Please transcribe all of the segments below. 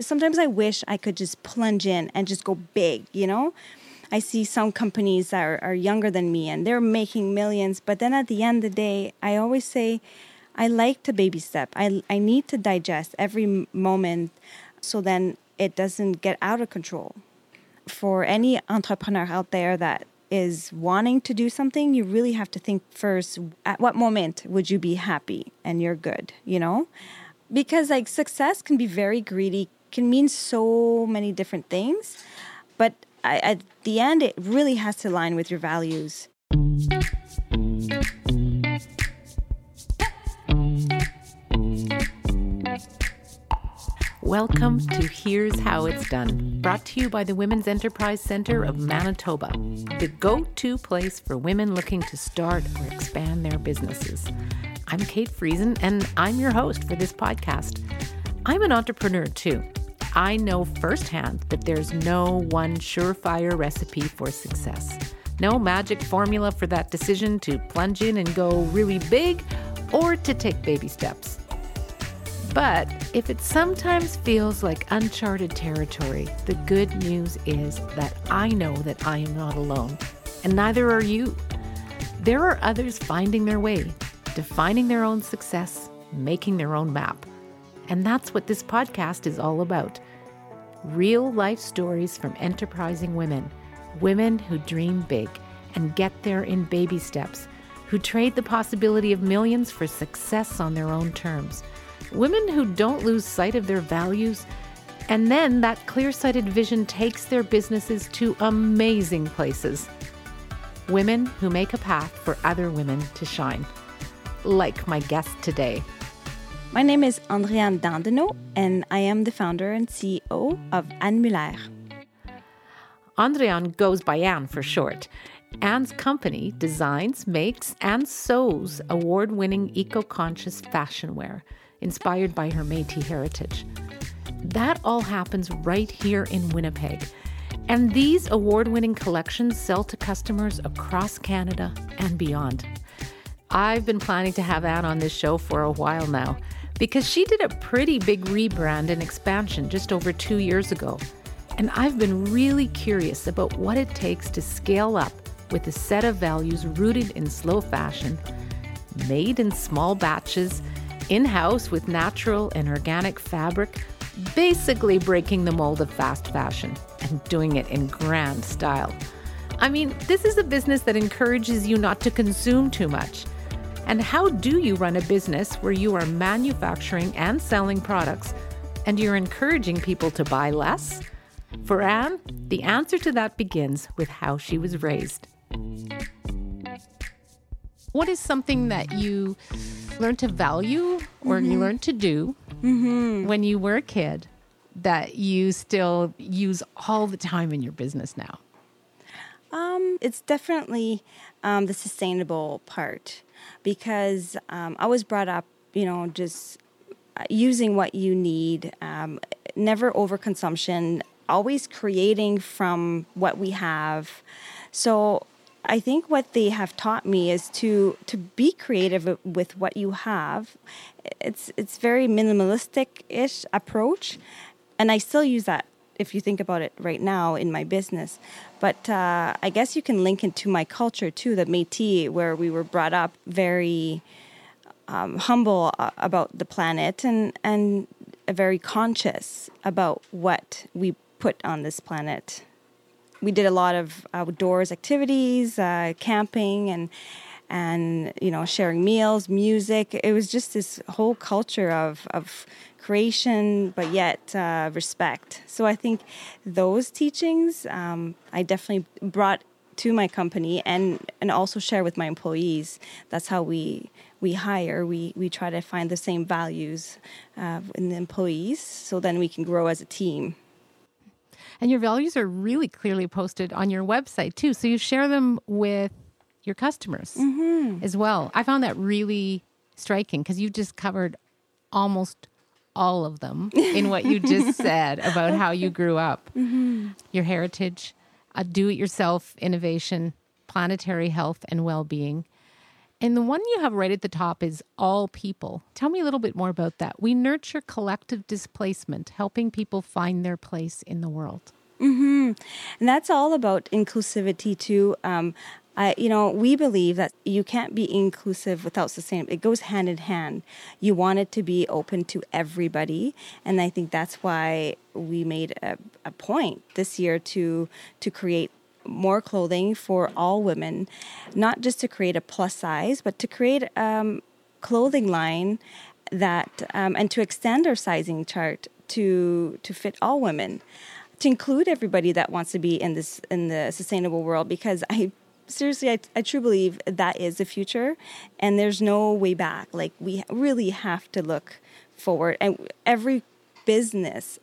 Sometimes I wish I could just plunge in and just go big, you know? I see some companies that are, are younger than me and they're making millions, but then at the end of the day, I always say, I like to baby step. I, I need to digest every moment so then it doesn't get out of control. For any entrepreneur out there that is wanting to do something, you really have to think first at what moment would you be happy and you're good, you know? Because like success can be very greedy, can mean so many different things, but I, at the end, it really has to align with your values. Welcome to Here's How It's Done, brought to you by the Women's Enterprise Center of Manitoba, the go to place for women looking to start or expand their businesses. I'm Kate Friesen, and I'm your host for this podcast. I'm an entrepreneur too. I know firsthand that there's no one surefire recipe for success. No magic formula for that decision to plunge in and go really big or to take baby steps. But if it sometimes feels like uncharted territory, the good news is that I know that I am not alone, and neither are you. There are others finding their way, defining their own success, making their own map. And that's what this podcast is all about real life stories from enterprising women, women who dream big and get there in baby steps, who trade the possibility of millions for success on their own terms women who don't lose sight of their values, and then that clear sighted vision takes their businesses to amazing places. Women who make a path for other women to shine, like my guest today. My name is Andréanne Dandeneau, and I am the founder and CEO of Anne Mulaire. Andréane goes by Anne for short. Anne's company designs, makes, and sews award winning eco conscious fashion wear inspired by her Metis heritage. That all happens right here in Winnipeg. And these award winning collections sell to customers across Canada and beyond. I've been planning to have Anne on this show for a while now because she did a pretty big rebrand and expansion just over two years ago. And I've been really curious about what it takes to scale up with a set of values rooted in slow fashion, made in small batches, in house with natural and organic fabric, basically breaking the mold of fast fashion and doing it in grand style. I mean, this is a business that encourages you not to consume too much. And how do you run a business where you are manufacturing and selling products and you're encouraging people to buy less? For Anne, the answer to that begins with how she was raised. What is something that you learned to value or mm-hmm. you learned to do mm-hmm. when you were a kid that you still use all the time in your business now? Um, it's definitely um, the sustainable part because um, I was brought up, you know, just uh, using what you need, um, never overconsumption, always creating from what we have. So I think what they have taught me is to to be creative with what you have. It's it's very minimalistic ish approach, and I still use that if you think about it right now in my business. But uh, I guess you can link it to my culture too, the Métis, where we were brought up very um, humble uh, about the planet and and very conscious about what we put on this planet we did a lot of outdoors activities, uh, camping, and and you know sharing meals, music. It was just this whole culture of of creation, but yet uh, respect. So I think those teachings um, I definitely brought to my company and and also share with my employees. That's how we we hire. We we try to find the same values uh, in the employees, so then we can grow as a team. And your values are really clearly posted on your website too. So you share them with your customers mm-hmm. as well. I found that really striking because you've just covered almost all of them in what you just said about how you grew up, mm-hmm. your heritage, a do it yourself innovation, planetary health and well being. And the one you have right at the top is all people. Tell me a little bit more about that. We nurture collective displacement, helping people find their place in the world. Mm-hmm. And that's all about inclusivity too. Um, I, you know, we believe that you can't be inclusive without sustainable. It goes hand in hand. You want it to be open to everybody, and I think that's why we made a, a point this year to to create more clothing for all women, not just to create a plus size, but to create um, clothing line that um, and to extend our sizing chart to to fit all women to include everybody that wants to be in this in the sustainable world because I seriously I, I truly believe that is the future and there's no way back like we really have to look forward and every business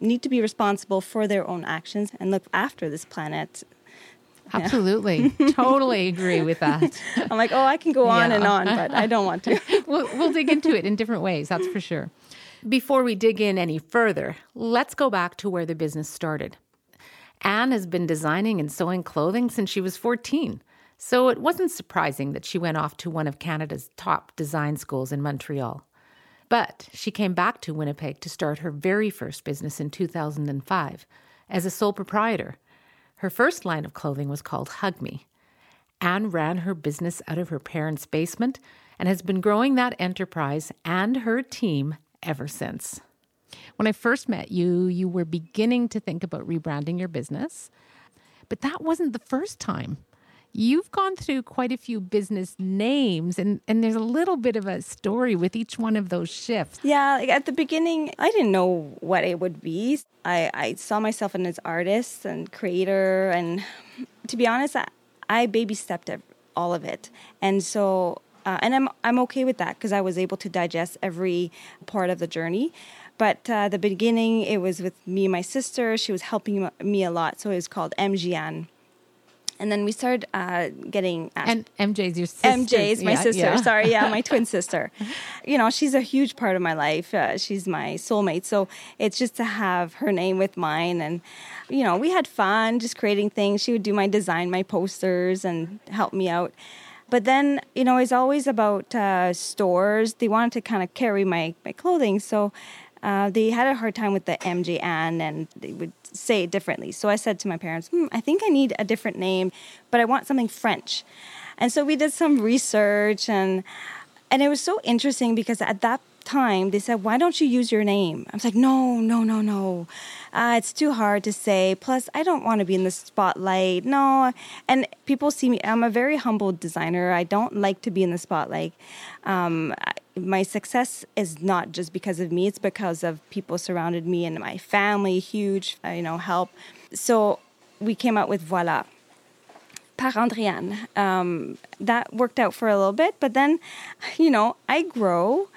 need to be responsible for their own actions and look after this planet Absolutely. totally agree with that. I'm like, oh, I can go on yeah. and on, but I don't want to. we'll, we'll dig into it in different ways, that's for sure. Before we dig in any further, let's go back to where the business started. Anne has been designing and sewing clothing since she was 14. So it wasn't surprising that she went off to one of Canada's top design schools in Montreal. But she came back to Winnipeg to start her very first business in 2005 as a sole proprietor. Her first line of clothing was called Hug Me. Anne ran her business out of her parents' basement and has been growing that enterprise and her team ever since. When I first met you, you were beginning to think about rebranding your business, but that wasn't the first time. You've gone through quite a few business names, and, and there's a little bit of a story with each one of those shifts. Yeah, like at the beginning, I didn't know what it would be. I, I saw myself as an artist and creator, and to be honest, I, I baby stepped all of it, and so uh, and I'm I'm okay with that because I was able to digest every part of the journey. But uh, the beginning, it was with me and my sister. She was helping me a lot, so it was called MGN and then we started uh, getting and MJ's your sister. MJ's my yeah, sister. Yeah. Sorry, yeah, my twin sister. You know, she's a huge part of my life. Uh, she's my soulmate. So it's just to have her name with mine, and you know, we had fun just creating things. She would do my design, my posters, and help me out. But then, you know, it's always about uh, stores. They wanted to kind of carry my, my clothing. So uh, they had a hard time with the MJN and they would say it differently. So I said to my parents, hmm, I think I need a different name, but I want something French. And so we did some research and and it was so interesting because at that time they said, Why don't you use your name? I was like, No, no, no, no. Uh, it's too hard to say. Plus, I don't want to be in the spotlight. No. And people see me, I'm a very humble designer. I don't like to be in the spotlight. Um, my success is not just because of me, it's because of people surrounded me and my family, huge, you know, help. So we came out with Voila par Andréanne. Um, that worked out for a little bit, but then, you know, I grow.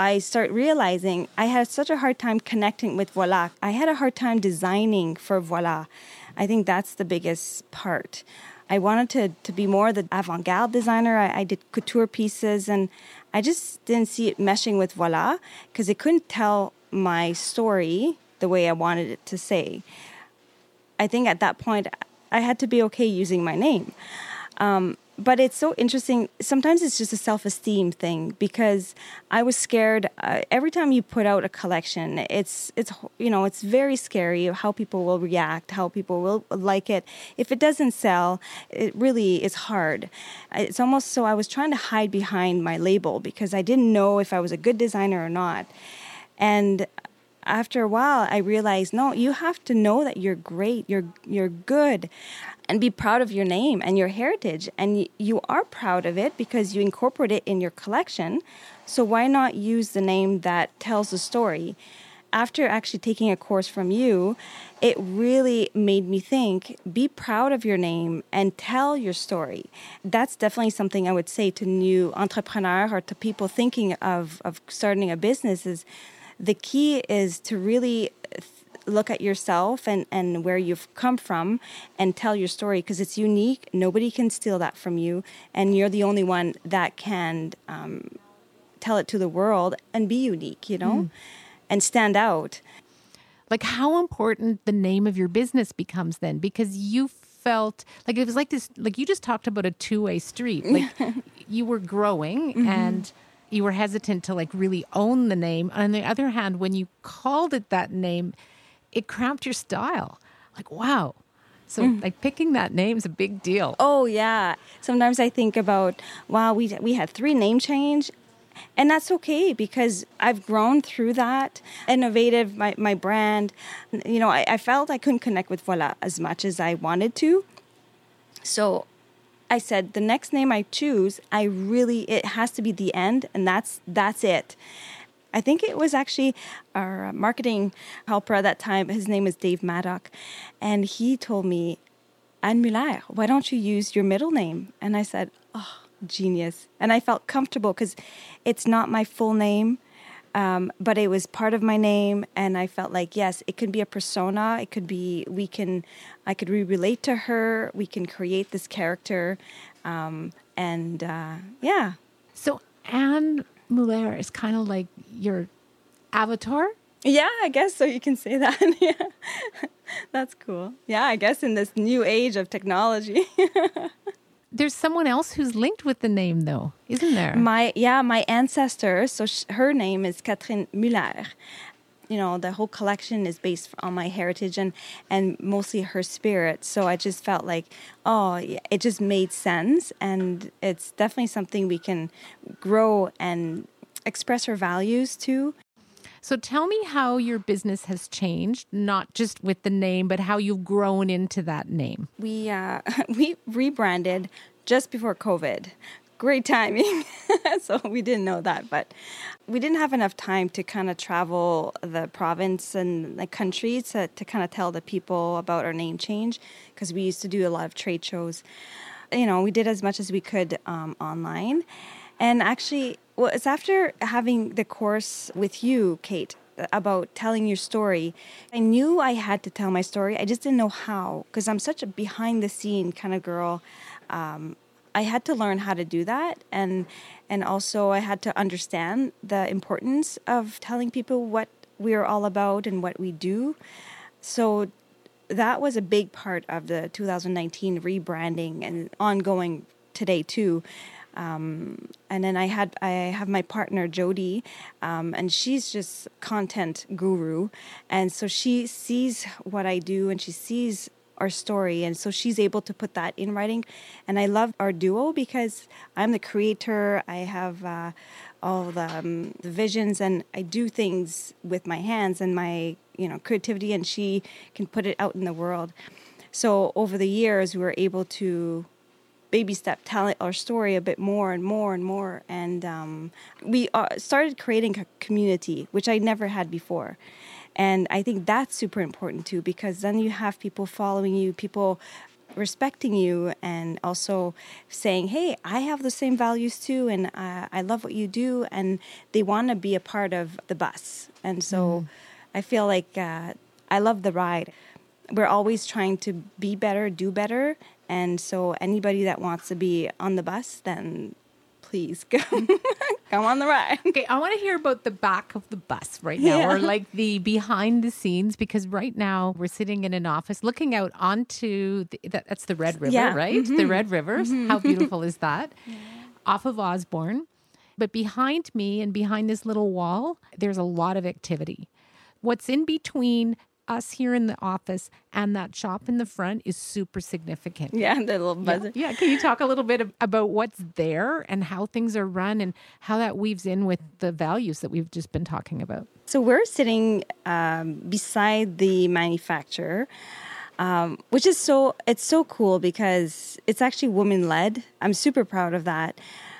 I start realizing I had such a hard time connecting with Voila. I had a hard time designing for Voila. I think that's the biggest part. I wanted to, to be more the avant garde designer. I, I did couture pieces and I just didn't see it meshing with Voila because it couldn't tell my story the way I wanted it to say. I think at that point I had to be okay using my name. Um, but it's so interesting. Sometimes it's just a self esteem thing because I was scared. Uh, every time you put out a collection, it's it's you know it's very scary how people will react, how people will like it. If it doesn't sell, it really is hard. It's almost so I was trying to hide behind my label because I didn't know if I was a good designer or not. And after a while I realized no you have to know that you're great you're you're good and be proud of your name and your heritage. And you are proud of it because you incorporate it in your collection. So why not use the name that tells the story? After actually taking a course from you, it really made me think be proud of your name and tell your story. That's definitely something I would say to new entrepreneurs or to people thinking of, of starting a business is the key is to really look at yourself and, and where you've come from and tell your story because it's unique. Nobody can steal that from you, and you're the only one that can um, tell it to the world and be unique, you know, mm. and stand out. Like how important the name of your business becomes then because you felt like it was like this like you just talked about a two-way street. Like you were growing mm-hmm. and you were hesitant to like really own the name. On the other hand, when you called it that name, it cramped your style. Like, wow. So mm. like picking that name is a big deal. Oh yeah. Sometimes I think about wow, we we had three name change and that's okay because I've grown through that. Innovative, my, my brand. You know, I, I felt I couldn't connect with Voila as much as I wanted to. So I said the next name I choose, I really it has to be the end, and that's that's it. I think it was actually our marketing helper at that time. His name is Dave Maddock, and he told me, Anne Mulaire, why don't you use your middle name? And I said, oh, genius. And I felt comfortable because it's not my full name. Um, but it was part of my name and i felt like yes it could be a persona it could be we can i could re-relate to her we can create this character um, and uh, yeah so anne mulaire is kind of like your avatar yeah i guess so you can say that yeah that's cool yeah i guess in this new age of technology there's someone else who's linked with the name, though, isn't there? My yeah, my ancestor. So sh- her name is Catherine Mulaire. You know, the whole collection is based on my heritage and and mostly her spirit. So I just felt like, oh, it just made sense, and it's definitely something we can grow and express our values to. So tell me how your business has changed, not just with the name, but how you've grown into that name. We uh, we rebranded just before COVID. Great timing. so we didn't know that, but we didn't have enough time to kind of travel the province and the country to, to kind of tell the people about our name change because we used to do a lot of trade shows. You know, we did as much as we could um, online. And actually, well, it's after having the course with you, Kate, about telling your story. I knew I had to tell my story. I just didn't know how because I'm such a behind the scene kind of girl. Um, I had to learn how to do that, and and also I had to understand the importance of telling people what we're all about and what we do. So that was a big part of the 2019 rebranding and ongoing today too. Um, and then I had I have my partner Jody, um, and she's just content guru, and so she sees what I do and she sees our story, and so she's able to put that in writing. And I love our duo because I'm the creator. I have. Uh, all the, um, the visions and I do things with my hands and my you know creativity and she can put it out in the world. So over the years we were able to baby step tell our story a bit more and more and more. And um, we uh, started creating a community, which I never had before. And I think that's super important too, because then you have people following you, people respecting you, and also saying, hey, I have the same values too, and uh, I love what you do. And they want to be a part of the bus. And so mm. I feel like uh, I love the ride. We're always trying to be better, do better, and so anybody that wants to be on the bus, then please go come on the ride. Okay, I want to hear about the back of the bus right now, yeah. or like the behind the scenes, because right now we're sitting in an office looking out onto the, that, that's the Red River, yeah. right? Mm-hmm. The Red Rivers. Mm-hmm. How beautiful is that? Yeah. Off of Osborne. But behind me and behind this little wall, there's a lot of activity. What's in between us here in the office and that shop in the front is super significant. Yeah, the little buzzer. Yeah. yeah. Can you talk a little bit about what's there and how things are run and how that weaves in with the values that we've just been talking about? So we're sitting um, beside the manufacturer. Um, which is so it's so cool because it's actually woman led. I'm super proud of that.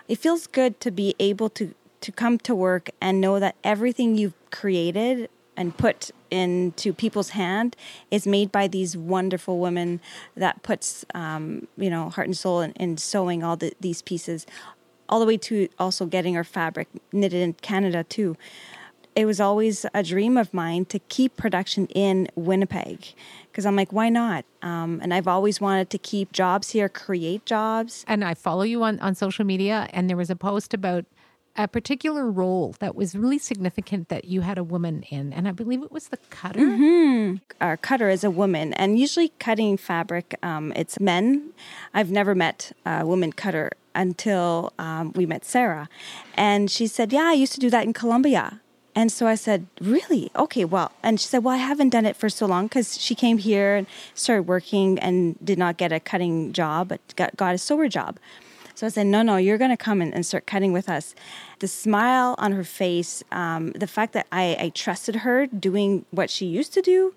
It feels good to be able to to come to work and know that everything you've created and put into people's hand is made by these wonderful women that puts um, you know heart and soul in, in sewing all the, these pieces all the way to also getting our fabric knitted in canada too. It was always a dream of mine to keep production in winnipeg because i'm like why not? Um, and i've always wanted to keep jobs here create jobs. And i follow you on, on social media and there was a post about a particular role that was really significant that you had a woman in, and I believe it was the cutter. Mm-hmm. Our cutter is a woman, and usually cutting fabric, um, it's men. I've never met a woman cutter until um, we met Sarah, and she said, "Yeah, I used to do that in Colombia." And so I said, Really? Okay, well. And she said, Well, I haven't done it for so long because she came here and started working and did not get a cutting job, but got, got a sewer job. So I said, No, no, you're going to come and, and, start cutting with us. The smile on her face, um, the fact that I, I, trusted her doing what she used to do,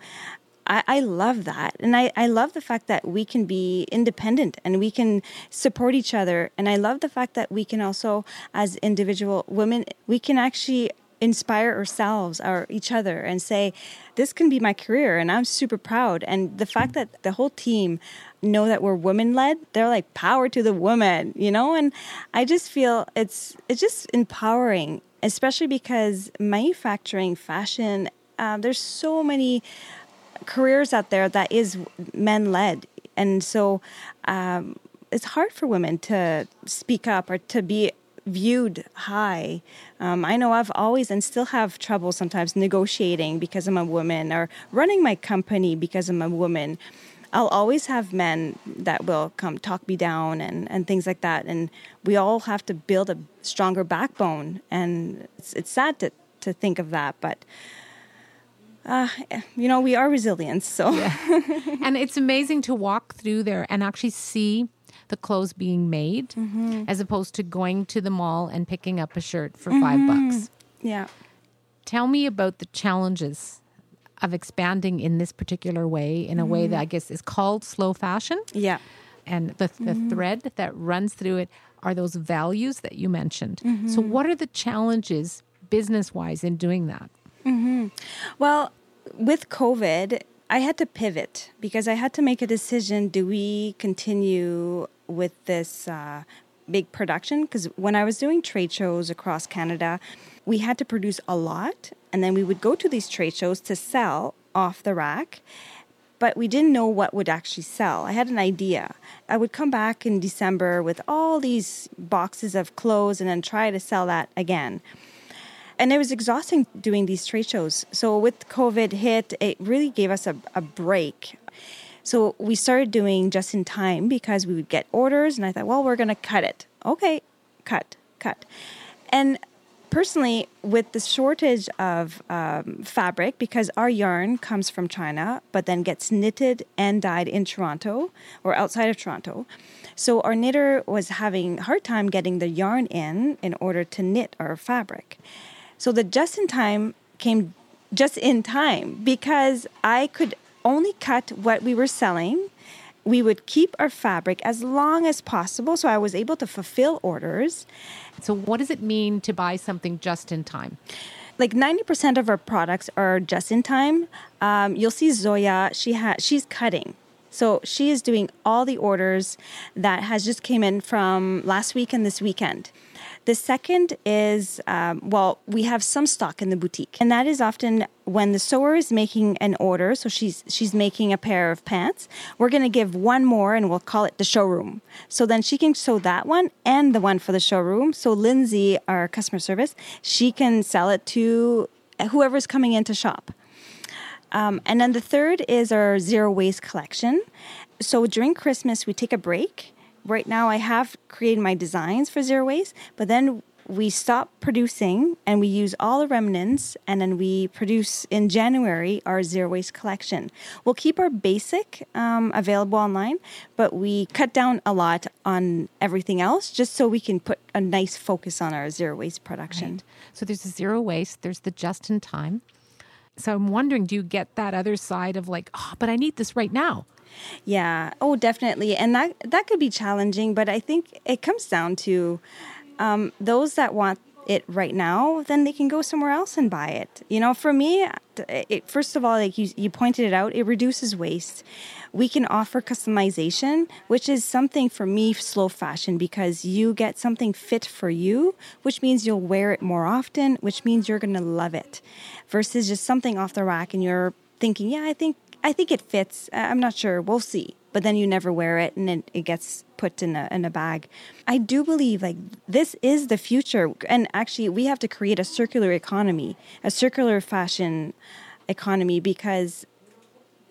I, I love that. And I, I love the fact that we can be independent and we can support each other. And I love the fact that we can also, as individual women, we can actually inspire ourselves or each other and say this can be my career and i'm super proud and the fact that the whole team know that we're women led they're like power to the woman you know and i just feel it's it's just empowering especially because manufacturing fashion uh, there's so many careers out there that is men led and so um, it's hard for women to speak up or to be viewed high. Um, I know I've always and still have trouble sometimes negotiating because I'm a woman or running my company because I'm a woman. I'll always have men that will come talk me down and, and things like that. And we all have to build a stronger backbone. And it's, it's sad to, to think of that, but. Uh, you know, we are resilient, so. Yeah. and it's amazing to walk through there and actually see the clothes being made mm-hmm. as opposed to going to the mall and picking up a shirt for mm-hmm. five bucks. Yeah. Tell me about the challenges of expanding in this particular way, in a mm-hmm. way that I guess is called slow fashion. Yeah. And the, the mm-hmm. thread that runs through it are those values that you mentioned. So, mm-hmm. what are the challenges business wise in doing that? Mm-hmm. Well, with COVID, I had to pivot because I had to make a decision. Do we continue with this uh, big production? Because when I was doing trade shows across Canada, we had to produce a lot, and then we would go to these trade shows to sell off the rack. But we didn't know what would actually sell. I had an idea. I would come back in December with all these boxes of clothes and then try to sell that again and it was exhausting doing these trade shows. So with COVID hit, it really gave us a, a break. So we started doing just in time because we would get orders, and I thought, well, we're going to cut it. Okay, cut, cut. And personally, with the shortage of um, fabric, because our yarn comes from China, but then gets knitted and dyed in Toronto or outside of Toronto. So our knitter was having a hard time getting the yarn in in order to knit our fabric. So the just in time came just in time because I could only cut what we were selling. We would keep our fabric as long as possible, so I was able to fulfill orders. So, what does it mean to buy something just in time? like 90% of our products are just in time. Um, you'll see Zoya, she ha- she's cutting. So she is doing all the orders that has just came in from last week and this weekend. The second is, um, well, we have some stock in the boutique, and that is often when the sewer is making an order. So she's she's making a pair of pants. We're going to give one more, and we'll call it the showroom. So then she can sew that one and the one for the showroom. So Lindsay, our customer service, she can sell it to whoever's coming in to shop. Um, and then the third is our zero waste collection. So during Christmas, we take a break right now I have created my designs for zero waste, but then we stop producing and we use all the remnants and then we produce in January our zero waste collection. We'll keep our basic um, available online, but we cut down a lot on everything else just so we can put a nice focus on our zero waste production. Right. So there's the zero waste, there's the just in time. So I'm wondering, do you get that other side of like, oh, but I need this right now? Yeah. Oh, definitely. And that that could be challenging, but I think it comes down to um, those that want it right now, then they can go somewhere else and buy it. You know, for me, it, first of all, like you, you pointed it out, it reduces waste. We can offer customization, which is something for me, slow fashion, because you get something fit for you, which means you'll wear it more often, which means you're going to love it, versus just something off the rack and you're thinking, yeah, I think I think it fits. I'm not sure. We'll see. But then you never wear it, and then it gets put in a in a bag. I do believe like this is the future, and actually we have to create a circular economy, a circular fashion economy because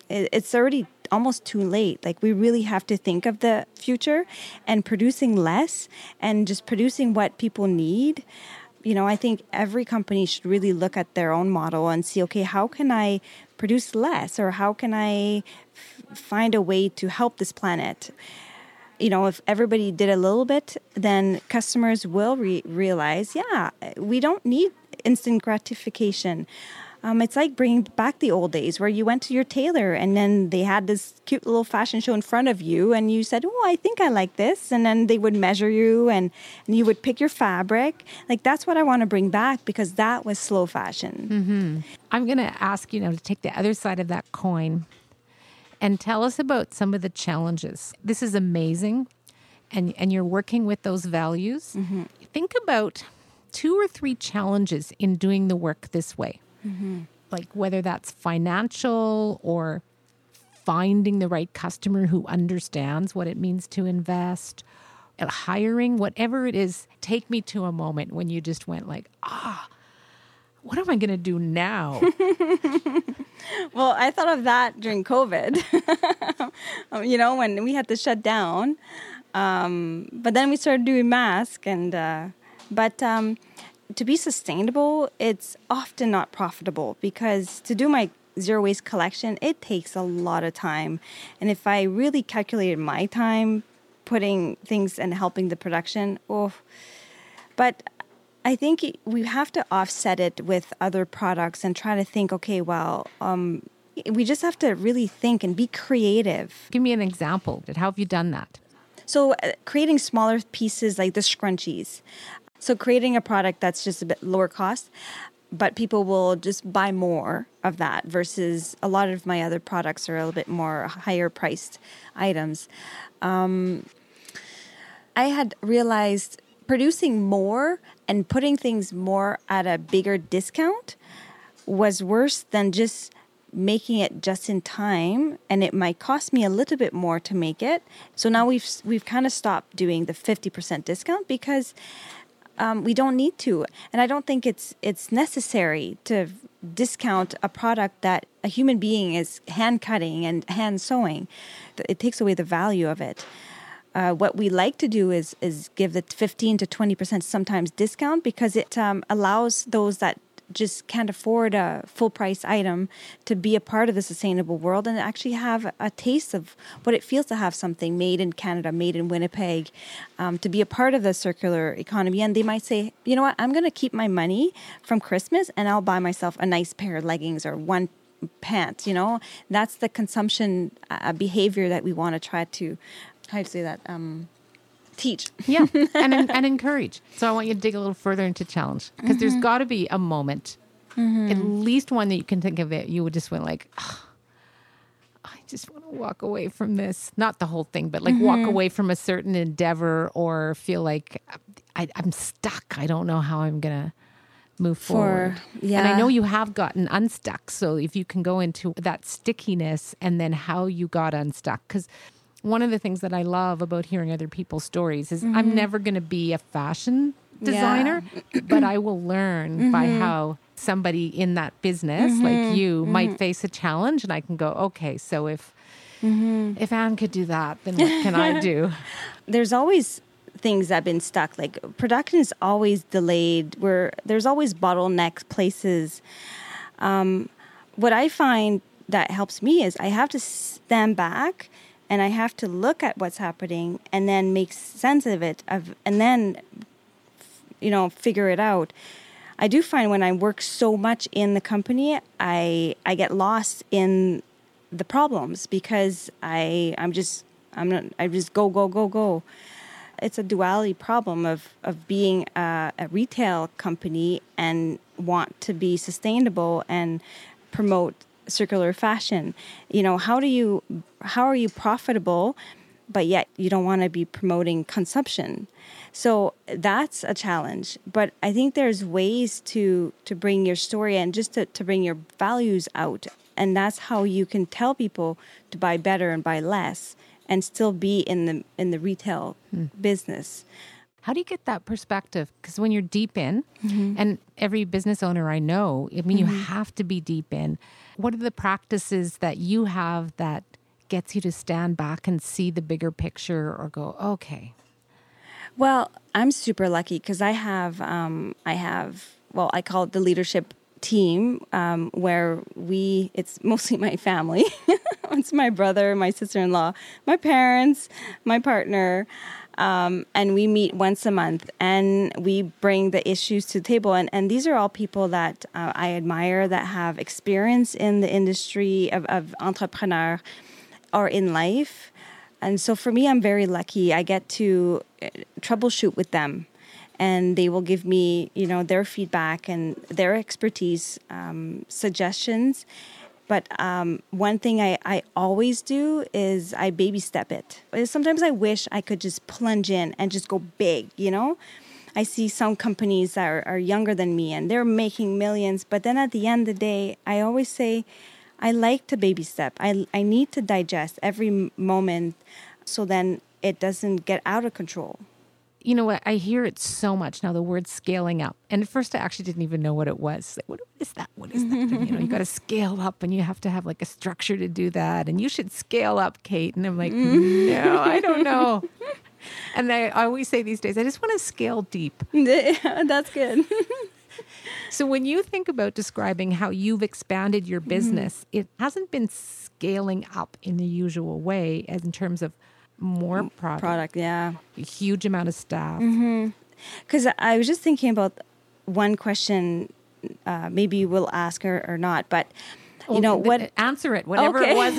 it's already almost too late. Like we really have to think of the future and producing less and just producing what people need you know, I think every company should really look at their own model and see, okay, how can I produce less or how can I f- find a way to help this planet? You know, if everybody did a little bit, then customers will re- realize, yeah, we don't need instant gratification. Um, it's like bringing back the old days where you went to your tailor and then they had this cute little fashion show in front of you and you said, Oh, I think I like this. And then they would measure you and, and you would pick your fabric. Like that's what I want to bring back because that was slow fashion. Mm-hmm. I'm going to ask you now to take the other side of that coin and tell us about some of the challenges. This is amazing. And, and you're working with those values. Mm-hmm. Think about two or three challenges in doing the work this way. Mm-hmm. Like whether that's financial or finding the right customer who understands what it means to invest, uh, hiring, whatever it is, take me to a moment when you just went like, ah, what am I going to do now? well, I thought of that during COVID, you know, when we had to shut down. Um, but then we started doing masks and, uh, but, um, to be sustainable, it's often not profitable because to do my zero waste collection, it takes a lot of time. And if I really calculated my time putting things and helping the production, oh, but I think we have to offset it with other products and try to think, okay, well, um, we just have to really think and be creative. Give me an example. How have you done that? So, uh, creating smaller pieces like the scrunchies. So creating a product that's just a bit lower cost, but people will just buy more of that versus a lot of my other products are a little bit more higher priced items. Um, I had realized producing more and putting things more at a bigger discount was worse than just making it just in time and it might cost me a little bit more to make it so now we've we've kind of stopped doing the 50% discount because um, we don't need to, and I don't think it's it's necessary to discount a product that a human being is hand cutting and hand sewing. It takes away the value of it. Uh, what we like to do is is give the 15 to 20 percent sometimes discount because it um, allows those that just can't afford a full price item to be a part of the sustainable world and actually have a taste of what it feels to have something made in Canada, made in Winnipeg, um, to be a part of the circular economy. And they might say, you know what, I'm going to keep my money from Christmas and I'll buy myself a nice pair of leggings or one pants. You know, that's the consumption uh, behavior that we want to try to, how do you say that? Um, teach. yeah, and and encourage. So I want you to dig a little further into challenge because mm-hmm. there's got to be a moment, mm-hmm. at least one that you can think of that you would just went like, oh, I just want to walk away from this. Not the whole thing, but like mm-hmm. walk away from a certain endeavor or feel like I, am stuck. I don't know how I'm gonna move For, forward. Yeah. And I know you have gotten unstuck. So if you can go into that stickiness and then how you got unstuck, because one of the things that I love about hearing other people's stories is mm-hmm. I'm never going to be a fashion designer, yeah. but I will learn mm-hmm. by how somebody in that business mm-hmm. like you might mm-hmm. face a challenge and I can go, okay, so if mm-hmm. if Anne could do that, then what can I do? There's always things that have been stuck. Like production is always delayed. Where there's always bottleneck places. Um, what I find that helps me is I have to stand back and I have to look at what's happening and then make sense of it of and then you know figure it out. I do find when I work so much in the company, I I get lost in the problems because I I'm just I'm not I just go go go go. It's a duality problem of of being a, a retail company and want to be sustainable and promote circular fashion. You know, how do you how are you profitable but yet you don't want to be promoting consumption. So that's a challenge. But I think there's ways to to bring your story and just to, to bring your values out And that's how you can tell people to buy better and buy less and still be in the in the retail mm. business. How do you get that perspective? Because when you're deep in, mm-hmm. and every business owner I know, I mean, mm-hmm. you have to be deep in. What are the practices that you have that gets you to stand back and see the bigger picture or go, okay? Well, I'm super lucky because I have, um, I have, well, I call it the leadership team um, where we, it's mostly my family. it's my brother, my sister in law, my parents, my partner. Um, and we meet once a month and we bring the issues to the table. And, and these are all people that uh, I admire that have experience in the industry of, of entrepreneur or in life. And so for me, I'm very lucky. I get to uh, troubleshoot with them and they will give me, you know, their feedback and their expertise, um, suggestions but um, one thing I, I always do is I baby step it. Sometimes I wish I could just plunge in and just go big, you know? I see some companies that are, are younger than me and they're making millions, but then at the end of the day, I always say, I like to baby step. I, I need to digest every moment so then it doesn't get out of control you know what? I hear it so much now. The word scaling up, and at first I actually didn't even know what it was. Like, what is that? What is that? And, you know, you got to scale up, and you have to have like a structure to do that. And you should scale up, Kate. And I'm like, mm. no, I don't know. And I always say these days, I just want to scale deep. That's good. so when you think about describing how you've expanded your mm-hmm. business, mm-hmm. it hasn't been scaling up in the usual way, as in terms of more product. Product, yeah. A huge amount of staff. Because mm-hmm. I was just thinking about one question. Uh, maybe we'll ask her or not, but you know what? Answer it, whatever okay. it was.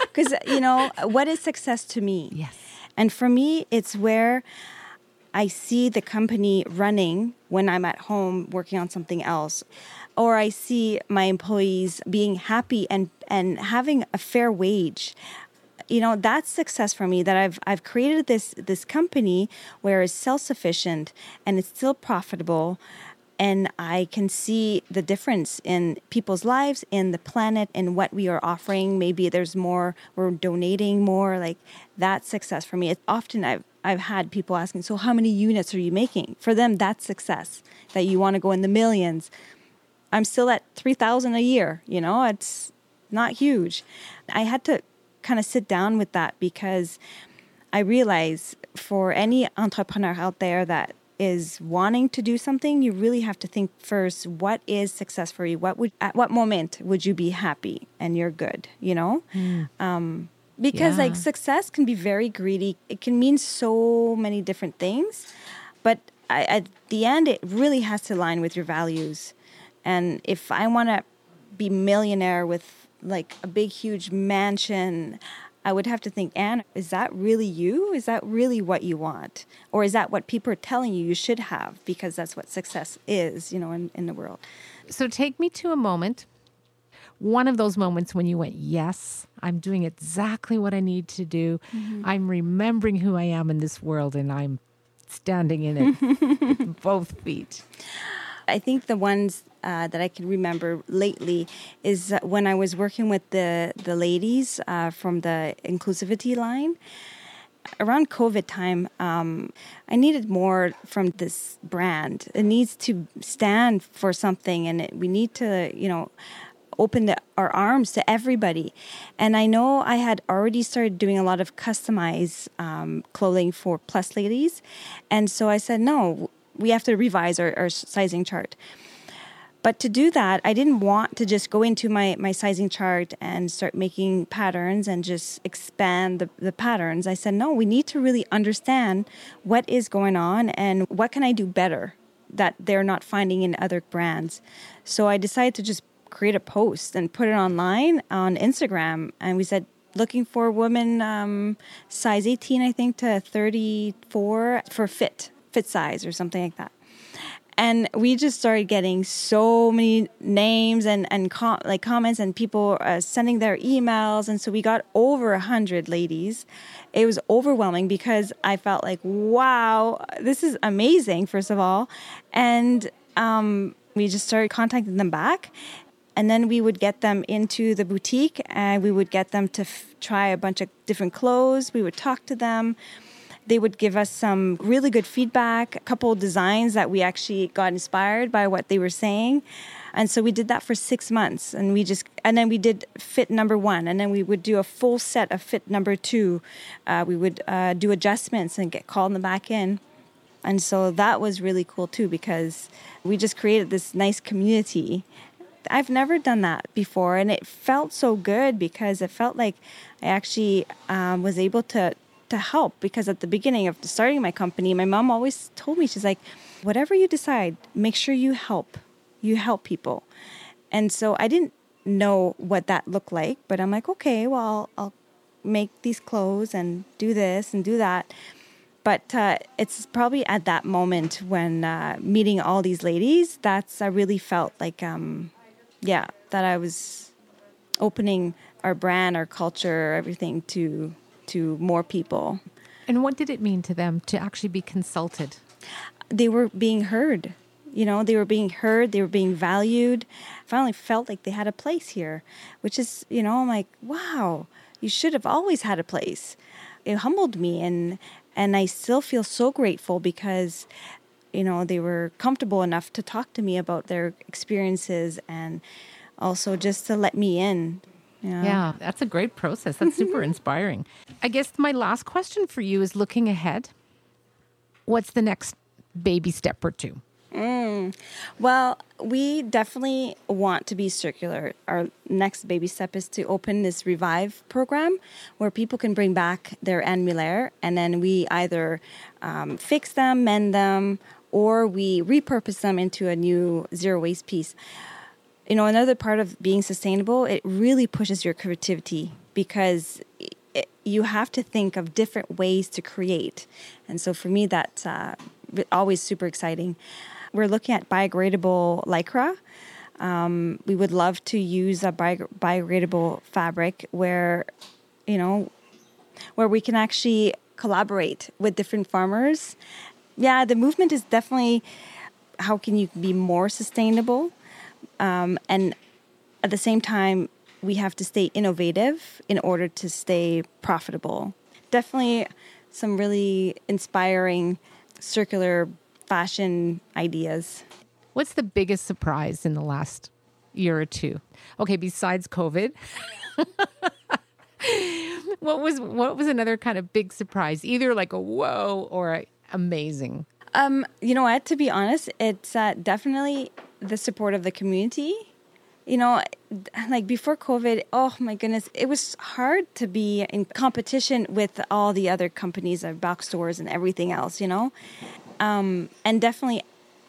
Because you know what is success to me? Yes. And for me, it's where I see the company running when I'm at home working on something else or I see my employees being happy and and having a fair wage you know that's success for me that I've I've created this this company where it's self-sufficient and it's still profitable and I can see the difference in people's lives, in the planet, in what we are offering. Maybe there's more, we're donating more. Like that's success for me. It's often I've I've had people asking, so how many units are you making? For them, that's success. That you want to go in the millions. I'm still at three thousand a year. You know, it's not huge. I had to kind of sit down with that because I realize for any entrepreneur out there that is wanting to do something, you really have to think first what is success for you? What would at what moment would you be happy and you're good, you know? Mm. Um, because yeah. like success can be very greedy. It can mean so many different things, but I, at the end, it really has to align with your values. And if I want to be millionaire with like a big, huge mansion, I would have to think, Anne, is that really you? Is that really what you want? Or is that what people are telling you you should have because that's what success is, you know, in, in the world? So take me to a moment, one of those moments when you went, Yes, I'm doing exactly what I need to do. Mm-hmm. I'm remembering who I am in this world and I'm standing in it both feet. I think the ones uh, that I can remember lately is when I was working with the the ladies uh, from the inclusivity line. Around COVID time, um, I needed more from this brand. It needs to stand for something, and it, we need to, you know, open the, our arms to everybody. And I know I had already started doing a lot of customized um, clothing for plus ladies. And so I said, no, we have to revise our, our sizing chart. But to do that, I didn't want to just go into my, my sizing chart and start making patterns and just expand the, the patterns. I said, no, we need to really understand what is going on and what can I do better that they're not finding in other brands. So I decided to just create a post and put it online on Instagram. And we said, looking for women um, size 18, I think, to 34 for fit, fit size or something like that. And we just started getting so many names and and com- like comments and people uh, sending their emails. And so we got over a hundred ladies. It was overwhelming because i felt like wow this is amazing first of all. And um, we just started contacting them back. And then we would get them into the boutique and we would get them to f- try a bunch of different clothes. We would talk to them. They would give us some really good feedback, a couple designs that we actually got inspired by what they were saying. And so we did that for six months. And we just, and then we did fit number one. And then we would do a full set of fit number two. Uh, we would uh, do adjustments and get called them back in. And so that was really cool too because we just created this nice community. I've never done that before, and it felt so good because it felt like I actually um, was able to to help. Because at the beginning of starting my company, my mom always told me she's like, "Whatever you decide, make sure you help. You help people." And so I didn't know what that looked like, but I'm like, okay, well, I'll make these clothes and do this and do that but uh, it's probably at that moment when uh, meeting all these ladies that's i really felt like um, yeah that i was opening our brand our culture everything to to more people. And what did it mean to them to actually be consulted? They were being heard you know they were being heard they were being valued. Finally felt like they had a place here which is you know i'm like wow you should have always had a place. It humbled me and and I still feel so grateful because you know they were comfortable enough to talk to me about their experiences and also just to let me in. Yeah, that's a great process. That's super inspiring. I guess my last question for you is looking ahead. What's the next baby step or two? Mm. Well, we definitely want to be circular. Our next baby step is to open this Revive program where people can bring back their Anne Mulaire and then we either um, fix them, mend them, or we repurpose them into a new zero waste piece. You know, another part of being sustainable, it really pushes your creativity because it, you have to think of different ways to create. And so for me, that's uh, always super exciting we're looking at biodegradable lycra. Um, we would love to use a biodegradable fabric where, you know, where we can actually collaborate with different farmers. Yeah, the movement is definitely how can you be more sustainable, um, and at the same time, we have to stay innovative in order to stay profitable. Definitely, some really inspiring circular fashion ideas. What's the biggest surprise in the last year or two? Okay, besides COVID. what was what was another kind of big surprise? Either like a whoa or a amazing. Um, you know what? To be honest, it's uh, definitely the support of the community. You know, like before COVID, oh my goodness, it was hard to be in competition with all the other companies, of box stores, and everything else. You know, um, and definitely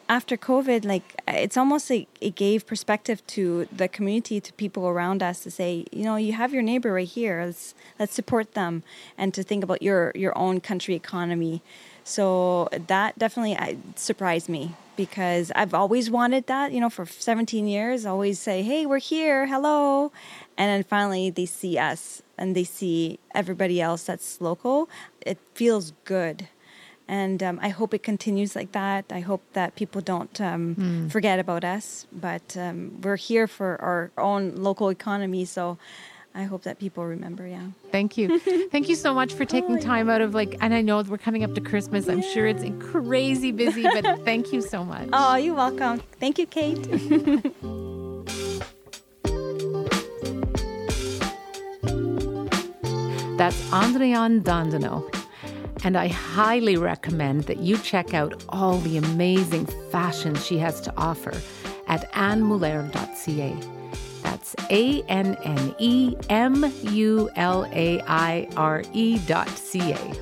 after COVID, like it's almost like it gave perspective to the community, to people around us, to say, you know, you have your neighbor right here. Let's let's support them, and to think about your your own country economy. So that definitely uh, surprised me because I've always wanted that. You know, for 17 years, always say, "Hey, we're here, hello," and then finally they see us and they see everybody else that's local. It feels good and um, I hope it continues like that. I hope that people don't um, mm. forget about us, but um, we're here for our own local economy, so. I hope that people remember. Yeah. Thank you. Thank you so much for taking oh, time out of like, and I know we're coming up to Christmas. I'm sure it's crazy busy, but thank you so much. Oh, you're welcome. Thank you, Kate. That's Andréanne Dandeneau and I highly recommend that you check out all the amazing fashion she has to offer at annemulaire.ca. That's A N N E M U L A I R E dot C A.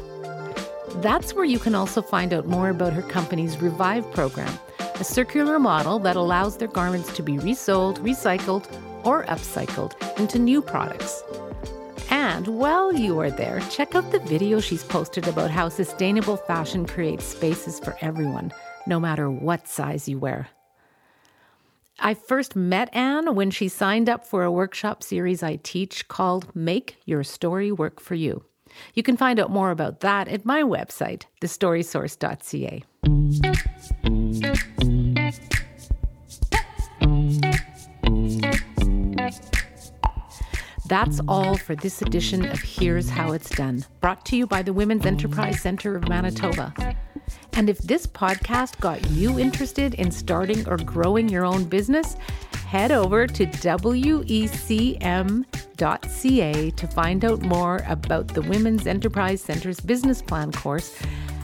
That's where you can also find out more about her company's Revive program, a circular model that allows their garments to be resold, recycled, or upcycled into new products. And while you are there, check out the video she's posted about how sustainable fashion creates spaces for everyone, no matter what size you wear. I first met Anne when she signed up for a workshop series I teach called Make Your Story Work for You. You can find out more about that at my website, thestorysource.ca. That's all for this edition of Here's How It's Done, brought to you by the Women's Enterprise Center of Manitoba. And if this podcast got you interested in starting or growing your own business, head over to wecm.ca to find out more about the Women's Enterprise Center's business plan course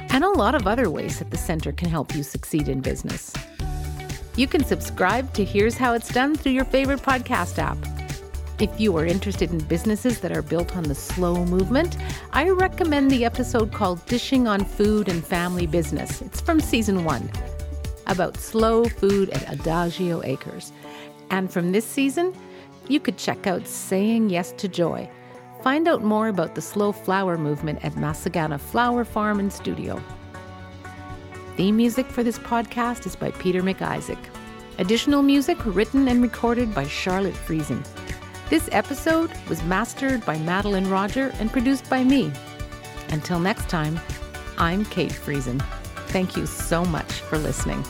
and a lot of other ways that the center can help you succeed in business. You can subscribe to Here's How It's Done through your favorite podcast app. If you are interested in businesses that are built on the slow movement, I recommend the episode called Dishing on Food and Family Business. It's from season one about slow food at Adagio Acres. And from this season, you could check out Saying Yes to Joy. Find out more about the slow flower movement at Masagana Flower Farm and Studio. Theme music for this podcast is by Peter McIsaac. Additional music written and recorded by Charlotte Friesen. This episode was mastered by Madeline Roger and produced by me. Until next time, I'm Kate Friesen. Thank you so much for listening.